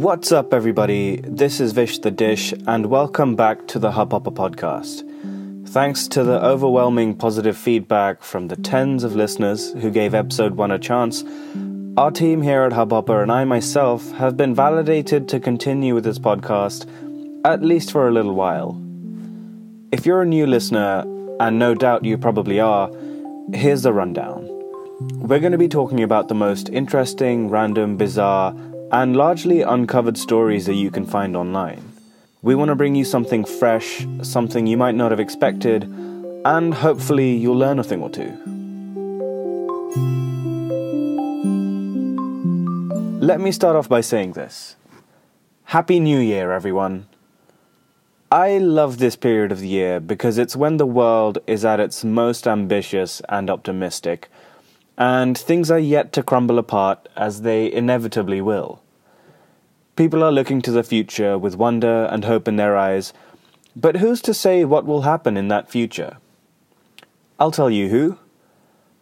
What's up, everybody? This is Vish the Dish, and welcome back to the Hubhopper podcast. Thanks to the overwhelming positive feedback from the tens of listeners who gave episode 1 a chance, our team here at Hubhopper and I myself have been validated to continue with this podcast at least for a little while. If you're a new listener, and no doubt you probably are, here's the rundown. We're going to be talking about the most interesting, random, bizarre, and largely uncovered stories that you can find online. We want to bring you something fresh, something you might not have expected, and hopefully you'll learn a thing or two. Let me start off by saying this Happy New Year, everyone. I love this period of the year because it's when the world is at its most ambitious and optimistic and things are yet to crumble apart as they inevitably will. People are looking to the future with wonder and hope in their eyes, but who's to say what will happen in that future? I'll tell you who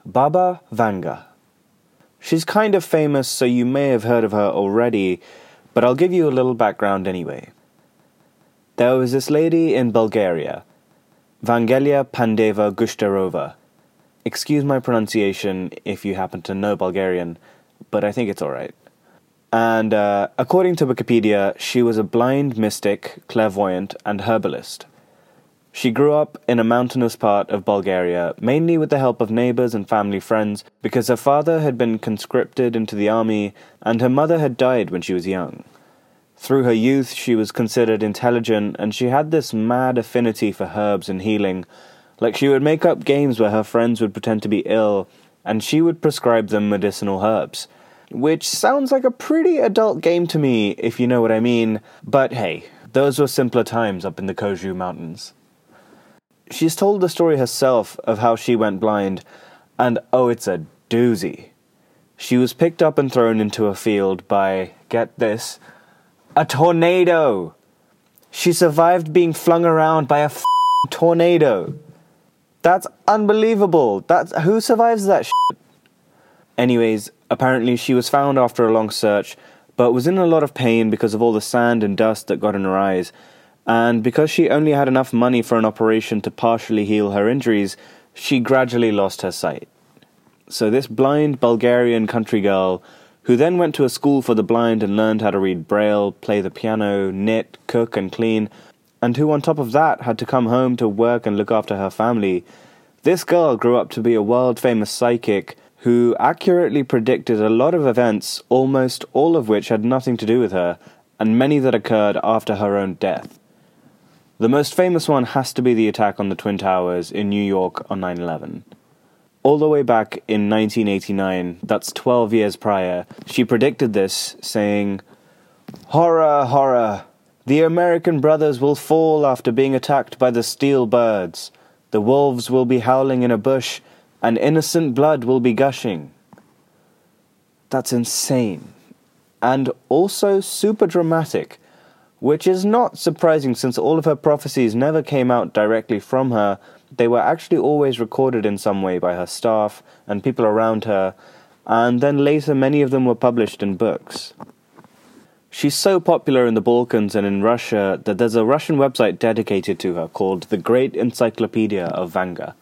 Baba Vanga. She's kind of famous, so you may have heard of her already, but I'll give you a little background anyway. There was this lady in Bulgaria, Vangelia Pandeva Gushterova. Excuse my pronunciation if you happen to know Bulgarian, but I think it's alright. And uh, according to Wikipedia, she was a blind mystic, clairvoyant, and herbalist. She grew up in a mountainous part of Bulgaria, mainly with the help of neighbors and family friends, because her father had been conscripted into the army and her mother had died when she was young. Through her youth, she was considered intelligent and she had this mad affinity for herbs and healing, like she would make up games where her friends would pretend to be ill, and she would prescribe them medicinal herbs. Which sounds like a pretty adult game to me, if you know what I mean, but hey, those were simpler times up in the Kozhuh Mountains. She's told the story herself of how she went blind, and oh, it's a doozy. She was picked up and thrown into a field by, get this, a tornado! She survived being flung around by a tornado. That's unbelievable. That's who survives that shit? Anyways, apparently she was found after a long search, but was in a lot of pain because of all the sand and dust that got in her eyes. And because she only had enough money for an operation to partially heal her injuries, she gradually lost her sight. So this blind Bulgarian country girl, who then went to a school for the blind and learned how to read braille, play the piano, knit, cook, and clean, and who on top of that had to come home to work and look after her family. This girl grew up to be a world famous psychic who accurately predicted a lot of events, almost all of which had nothing to do with her, and many that occurred after her own death. The most famous one has to be the attack on the Twin Towers in New York on 9 11. All the way back in 1989, that's 12 years prior, she predicted this, saying, Horror, horror! The American brothers will fall after being attacked by the steel birds. The wolves will be howling in a bush, and innocent blood will be gushing. That's insane. And also super dramatic, which is not surprising since all of her prophecies never came out directly from her. They were actually always recorded in some way by her staff and people around her, and then later many of them were published in books. She's so popular in the Balkans and in Russia that there's a Russian website dedicated to her called The Great Encyclopedia of Vanga.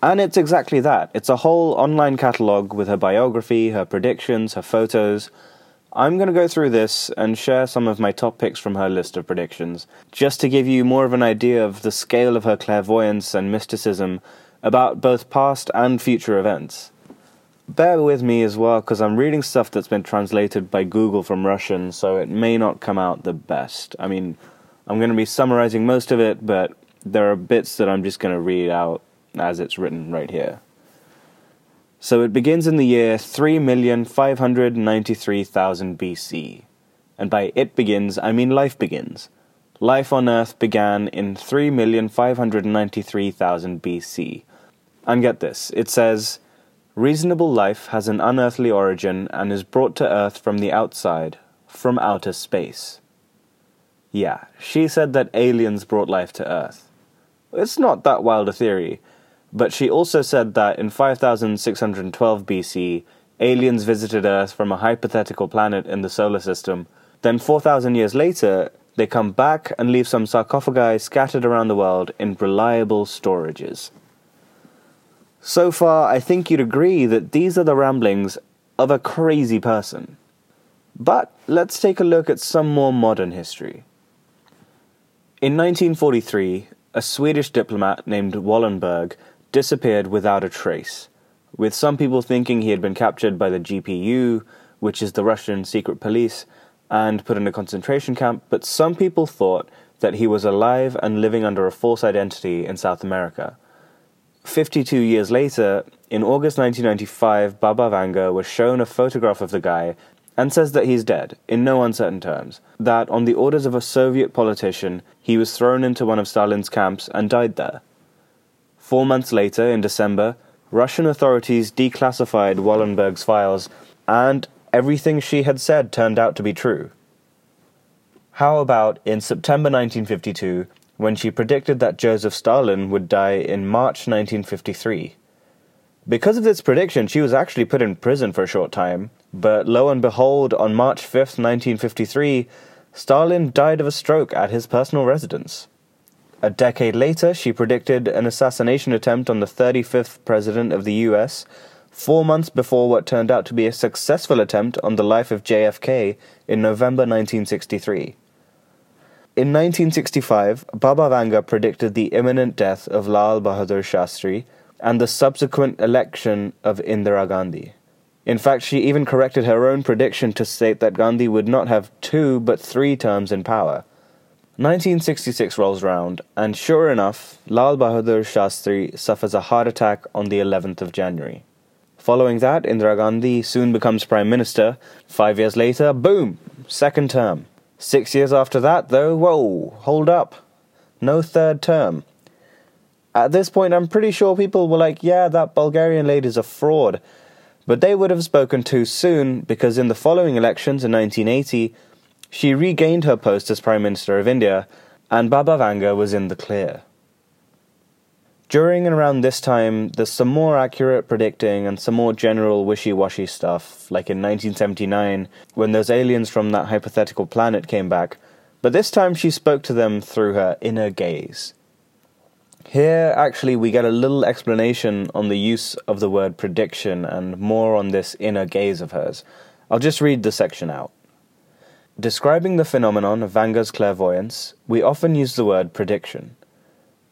And it's exactly that. It's a whole online catalogue with her biography, her predictions, her photos. I'm going to go through this and share some of my top picks from her list of predictions, just to give you more of an idea of the scale of her clairvoyance and mysticism about both past and future events bear with me as well because I'm reading stuff that's been translated by Google from Russian, so it may not come out the best. I mean, I'm going to be summarizing most of it, but there are bits that I'm just going to read out as it's written right here. So it begins in the year 3,593,000 BC. And by it begins, I mean life begins. Life on Earth began in 3,593,000 BC. And get this it says, Reasonable life has an unearthly origin and is brought to Earth from the outside, from outer space. Yeah, she said that aliens brought life to Earth. It's not that wild a theory, but she also said that in 5612 BC, aliens visited Earth from a hypothetical planet in the solar system. Then, 4,000 years later, they come back and leave some sarcophagi scattered around the world in reliable storages. So far, I think you'd agree that these are the ramblings of a crazy person. But let's take a look at some more modern history. In 1943, a Swedish diplomat named Wallenberg disappeared without a trace, with some people thinking he had been captured by the GPU, which is the Russian secret police, and put in a concentration camp, but some people thought that he was alive and living under a false identity in South America. 52 years later, in August 1995, Baba Vanga was shown a photograph of the guy and says that he's dead, in no uncertain terms, that on the orders of a Soviet politician, he was thrown into one of Stalin's camps and died there. Four months later, in December, Russian authorities declassified Wallenberg's files, and everything she had said turned out to be true. How about in September 1952, when she predicted that Joseph Stalin would die in March 1953. Because of this prediction, she was actually put in prison for a short time, but lo and behold, on March 5th, 1953, Stalin died of a stroke at his personal residence. A decade later, she predicted an assassination attempt on the 35th president of the US, four months before what turned out to be a successful attempt on the life of JFK in November 1963. In 1965, Baba Vanga predicted the imminent death of Lal Bahadur Shastri and the subsequent election of Indira Gandhi. In fact, she even corrected her own prediction to state that Gandhi would not have two but three terms in power. 1966 rolls round, and sure enough, Lal Bahadur Shastri suffers a heart attack on the 11th of January. Following that, Indira Gandhi soon becomes Prime Minister. Five years later, boom, second term. Six years after that, though, whoa, hold up. No third term. At this point, I'm pretty sure people were like, yeah, that Bulgarian lady's a fraud. But they would have spoken too soon because in the following elections in 1980, she regained her post as Prime Minister of India, and Baba Vanga was in the clear. During and around this time, there's some more accurate predicting and some more general wishy washy stuff, like in 1979, when those aliens from that hypothetical planet came back, but this time she spoke to them through her inner gaze. Here, actually, we get a little explanation on the use of the word prediction and more on this inner gaze of hers. I'll just read the section out. Describing the phenomenon of Vanga's clairvoyance, we often use the word prediction.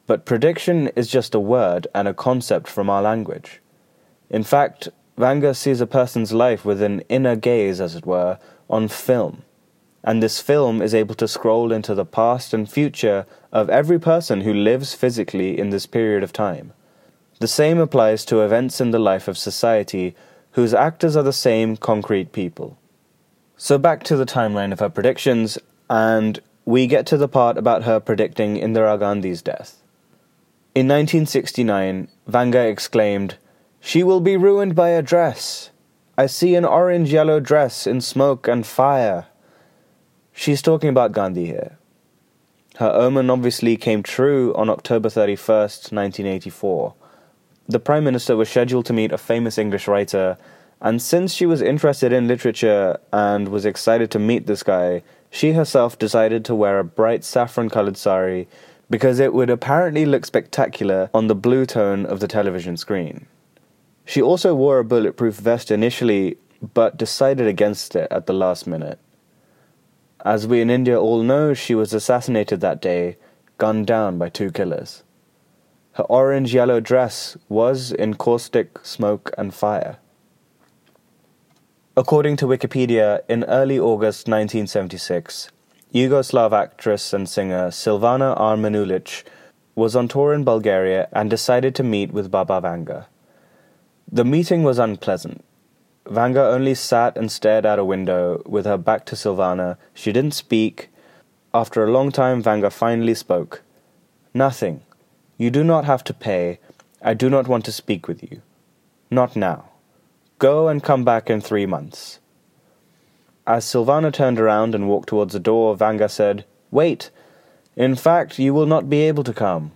But prediction is just a word and a concept from our language. In fact, Vanga sees a person's life with an inner gaze, as it were, on film. And this film is able to scroll into the past and future of every person who lives physically in this period of time. The same applies to events in the life of society whose actors are the same concrete people. So back to the timeline of her predictions, and we get to the part about her predicting Indira Gandhi's death. In 1969, Vanga exclaimed, She will be ruined by a dress. I see an orange yellow dress in smoke and fire. She's talking about Gandhi here. Her omen obviously came true on October 31st, 1984. The Prime Minister was scheduled to meet a famous English writer, and since she was interested in literature and was excited to meet this guy, she herself decided to wear a bright saffron colored sari because it would apparently look spectacular on the blue tone of the television screen. She also wore a bulletproof vest initially, but decided against it at the last minute. As we in India all know, she was assassinated that day, gunned down by two killers. Her orange yellow dress was in caustic smoke and fire. According to Wikipedia, in early August 1976, Yugoslav actress and singer Silvana Armenulic was on tour in Bulgaria and decided to meet with Baba Vanga. The meeting was unpleasant. Vanga only sat and stared out a window with her back to Silvana. She didn't speak. After a long time, Vanga finally spoke. Nothing. You do not have to pay. I do not want to speak with you. Not now. Go and come back in three months. As Silvana turned around and walked towards the door, Vanga said, Wait! In fact, you will not be able to come.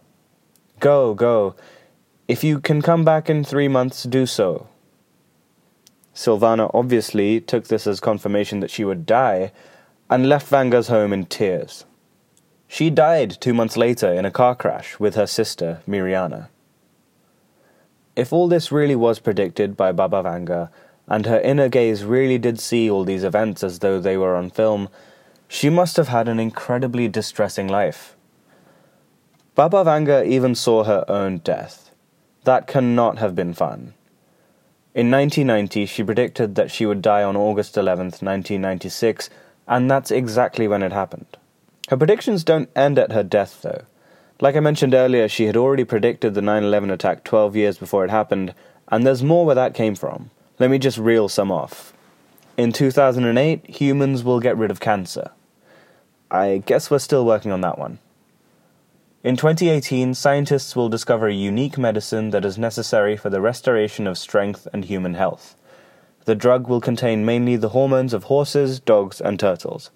Go, go. If you can come back in three months, do so. Silvana obviously took this as confirmation that she would die and left Vanga's home in tears. She died two months later in a car crash with her sister, Mirjana. If all this really was predicted by Baba Vanga, and her inner gaze really did see all these events as though they were on film, she must have had an incredibly distressing life. Baba Vanga even saw her own death. That cannot have been fun. In 1990, she predicted that she would die on August 11, 1996, and that's exactly when it happened. Her predictions don't end at her death, though. Like I mentioned earlier, she had already predicted the 9 11 attack 12 years before it happened, and there's more where that came from. Let me just reel some off. In 2008, humans will get rid of cancer. I guess we're still working on that one. In 2018, scientists will discover a unique medicine that is necessary for the restoration of strength and human health. The drug will contain mainly the hormones of horses, dogs, and turtles.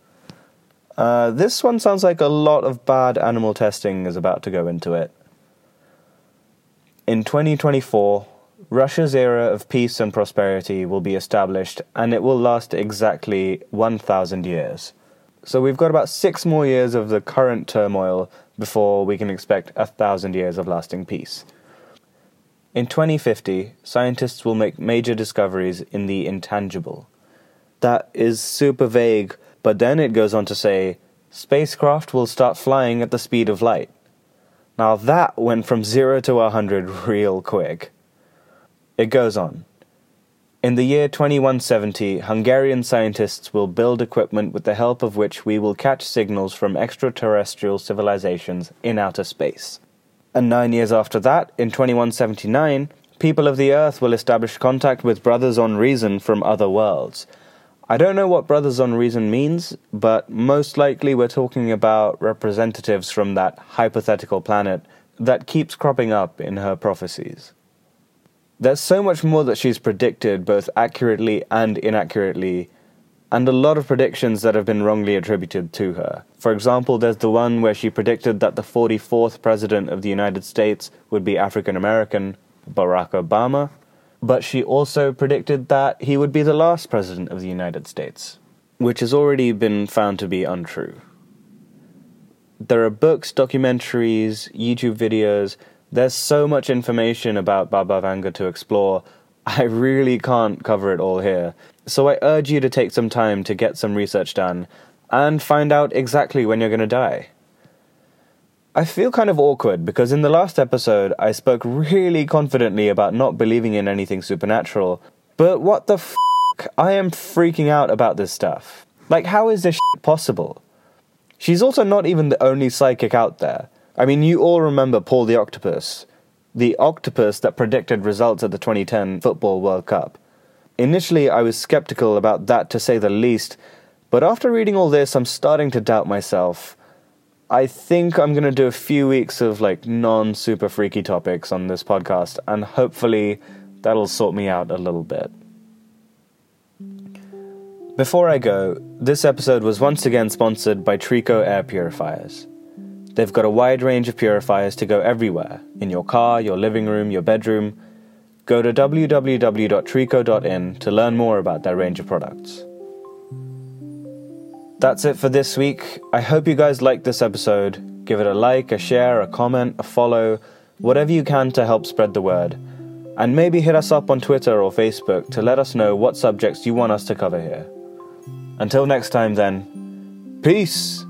Uh, this one sounds like a lot of bad animal testing is about to go into it. In 2024, Russia's era of peace and prosperity will be established, and it will last exactly 1,000 years. So we've got about six more years of the current turmoil before we can expect a thousand years of lasting peace. In 2050, scientists will make major discoveries in the intangible. That is super vague, but then it goes on to say spacecraft will start flying at the speed of light. Now that went from 0 to a 100 real quick. It goes on. In the year 2170, Hungarian scientists will build equipment with the help of which we will catch signals from extraterrestrial civilizations in outer space. And nine years after that, in 2179, people of the Earth will establish contact with Brothers on Reason from other worlds. I don't know what Brothers on Reason means, but most likely we're talking about representatives from that hypothetical planet that keeps cropping up in her prophecies. There's so much more that she's predicted, both accurately and inaccurately, and a lot of predictions that have been wrongly attributed to her. For example, there's the one where she predicted that the 44th President of the United States would be African American, Barack Obama, but she also predicted that he would be the last President of the United States, which has already been found to be untrue. There are books, documentaries, YouTube videos, there's so much information about Baba Vanga to explore. I really can't cover it all here. So I urge you to take some time to get some research done and find out exactly when you're going to die. I feel kind of awkward because in the last episode I spoke really confidently about not believing in anything supernatural, but what the f? I am freaking out about this stuff. Like, how is this possible? She's also not even the only psychic out there. I mean, you all remember Paul the Octopus, the octopus that predicted results at the 2010 Football World Cup. Initially, I was skeptical about that to say the least, but after reading all this, I'm starting to doubt myself. I think I'm going to do a few weeks of like non super freaky topics on this podcast, and hopefully that'll sort me out a little bit. Before I go, this episode was once again sponsored by Trico Air Purifiers. They've got a wide range of purifiers to go everywhere in your car, your living room, your bedroom. Go to www.trico.in to learn more about their range of products. That's it for this week. I hope you guys liked this episode. Give it a like, a share, a comment, a follow, whatever you can to help spread the word. And maybe hit us up on Twitter or Facebook to let us know what subjects you want us to cover here. Until next time, then, peace!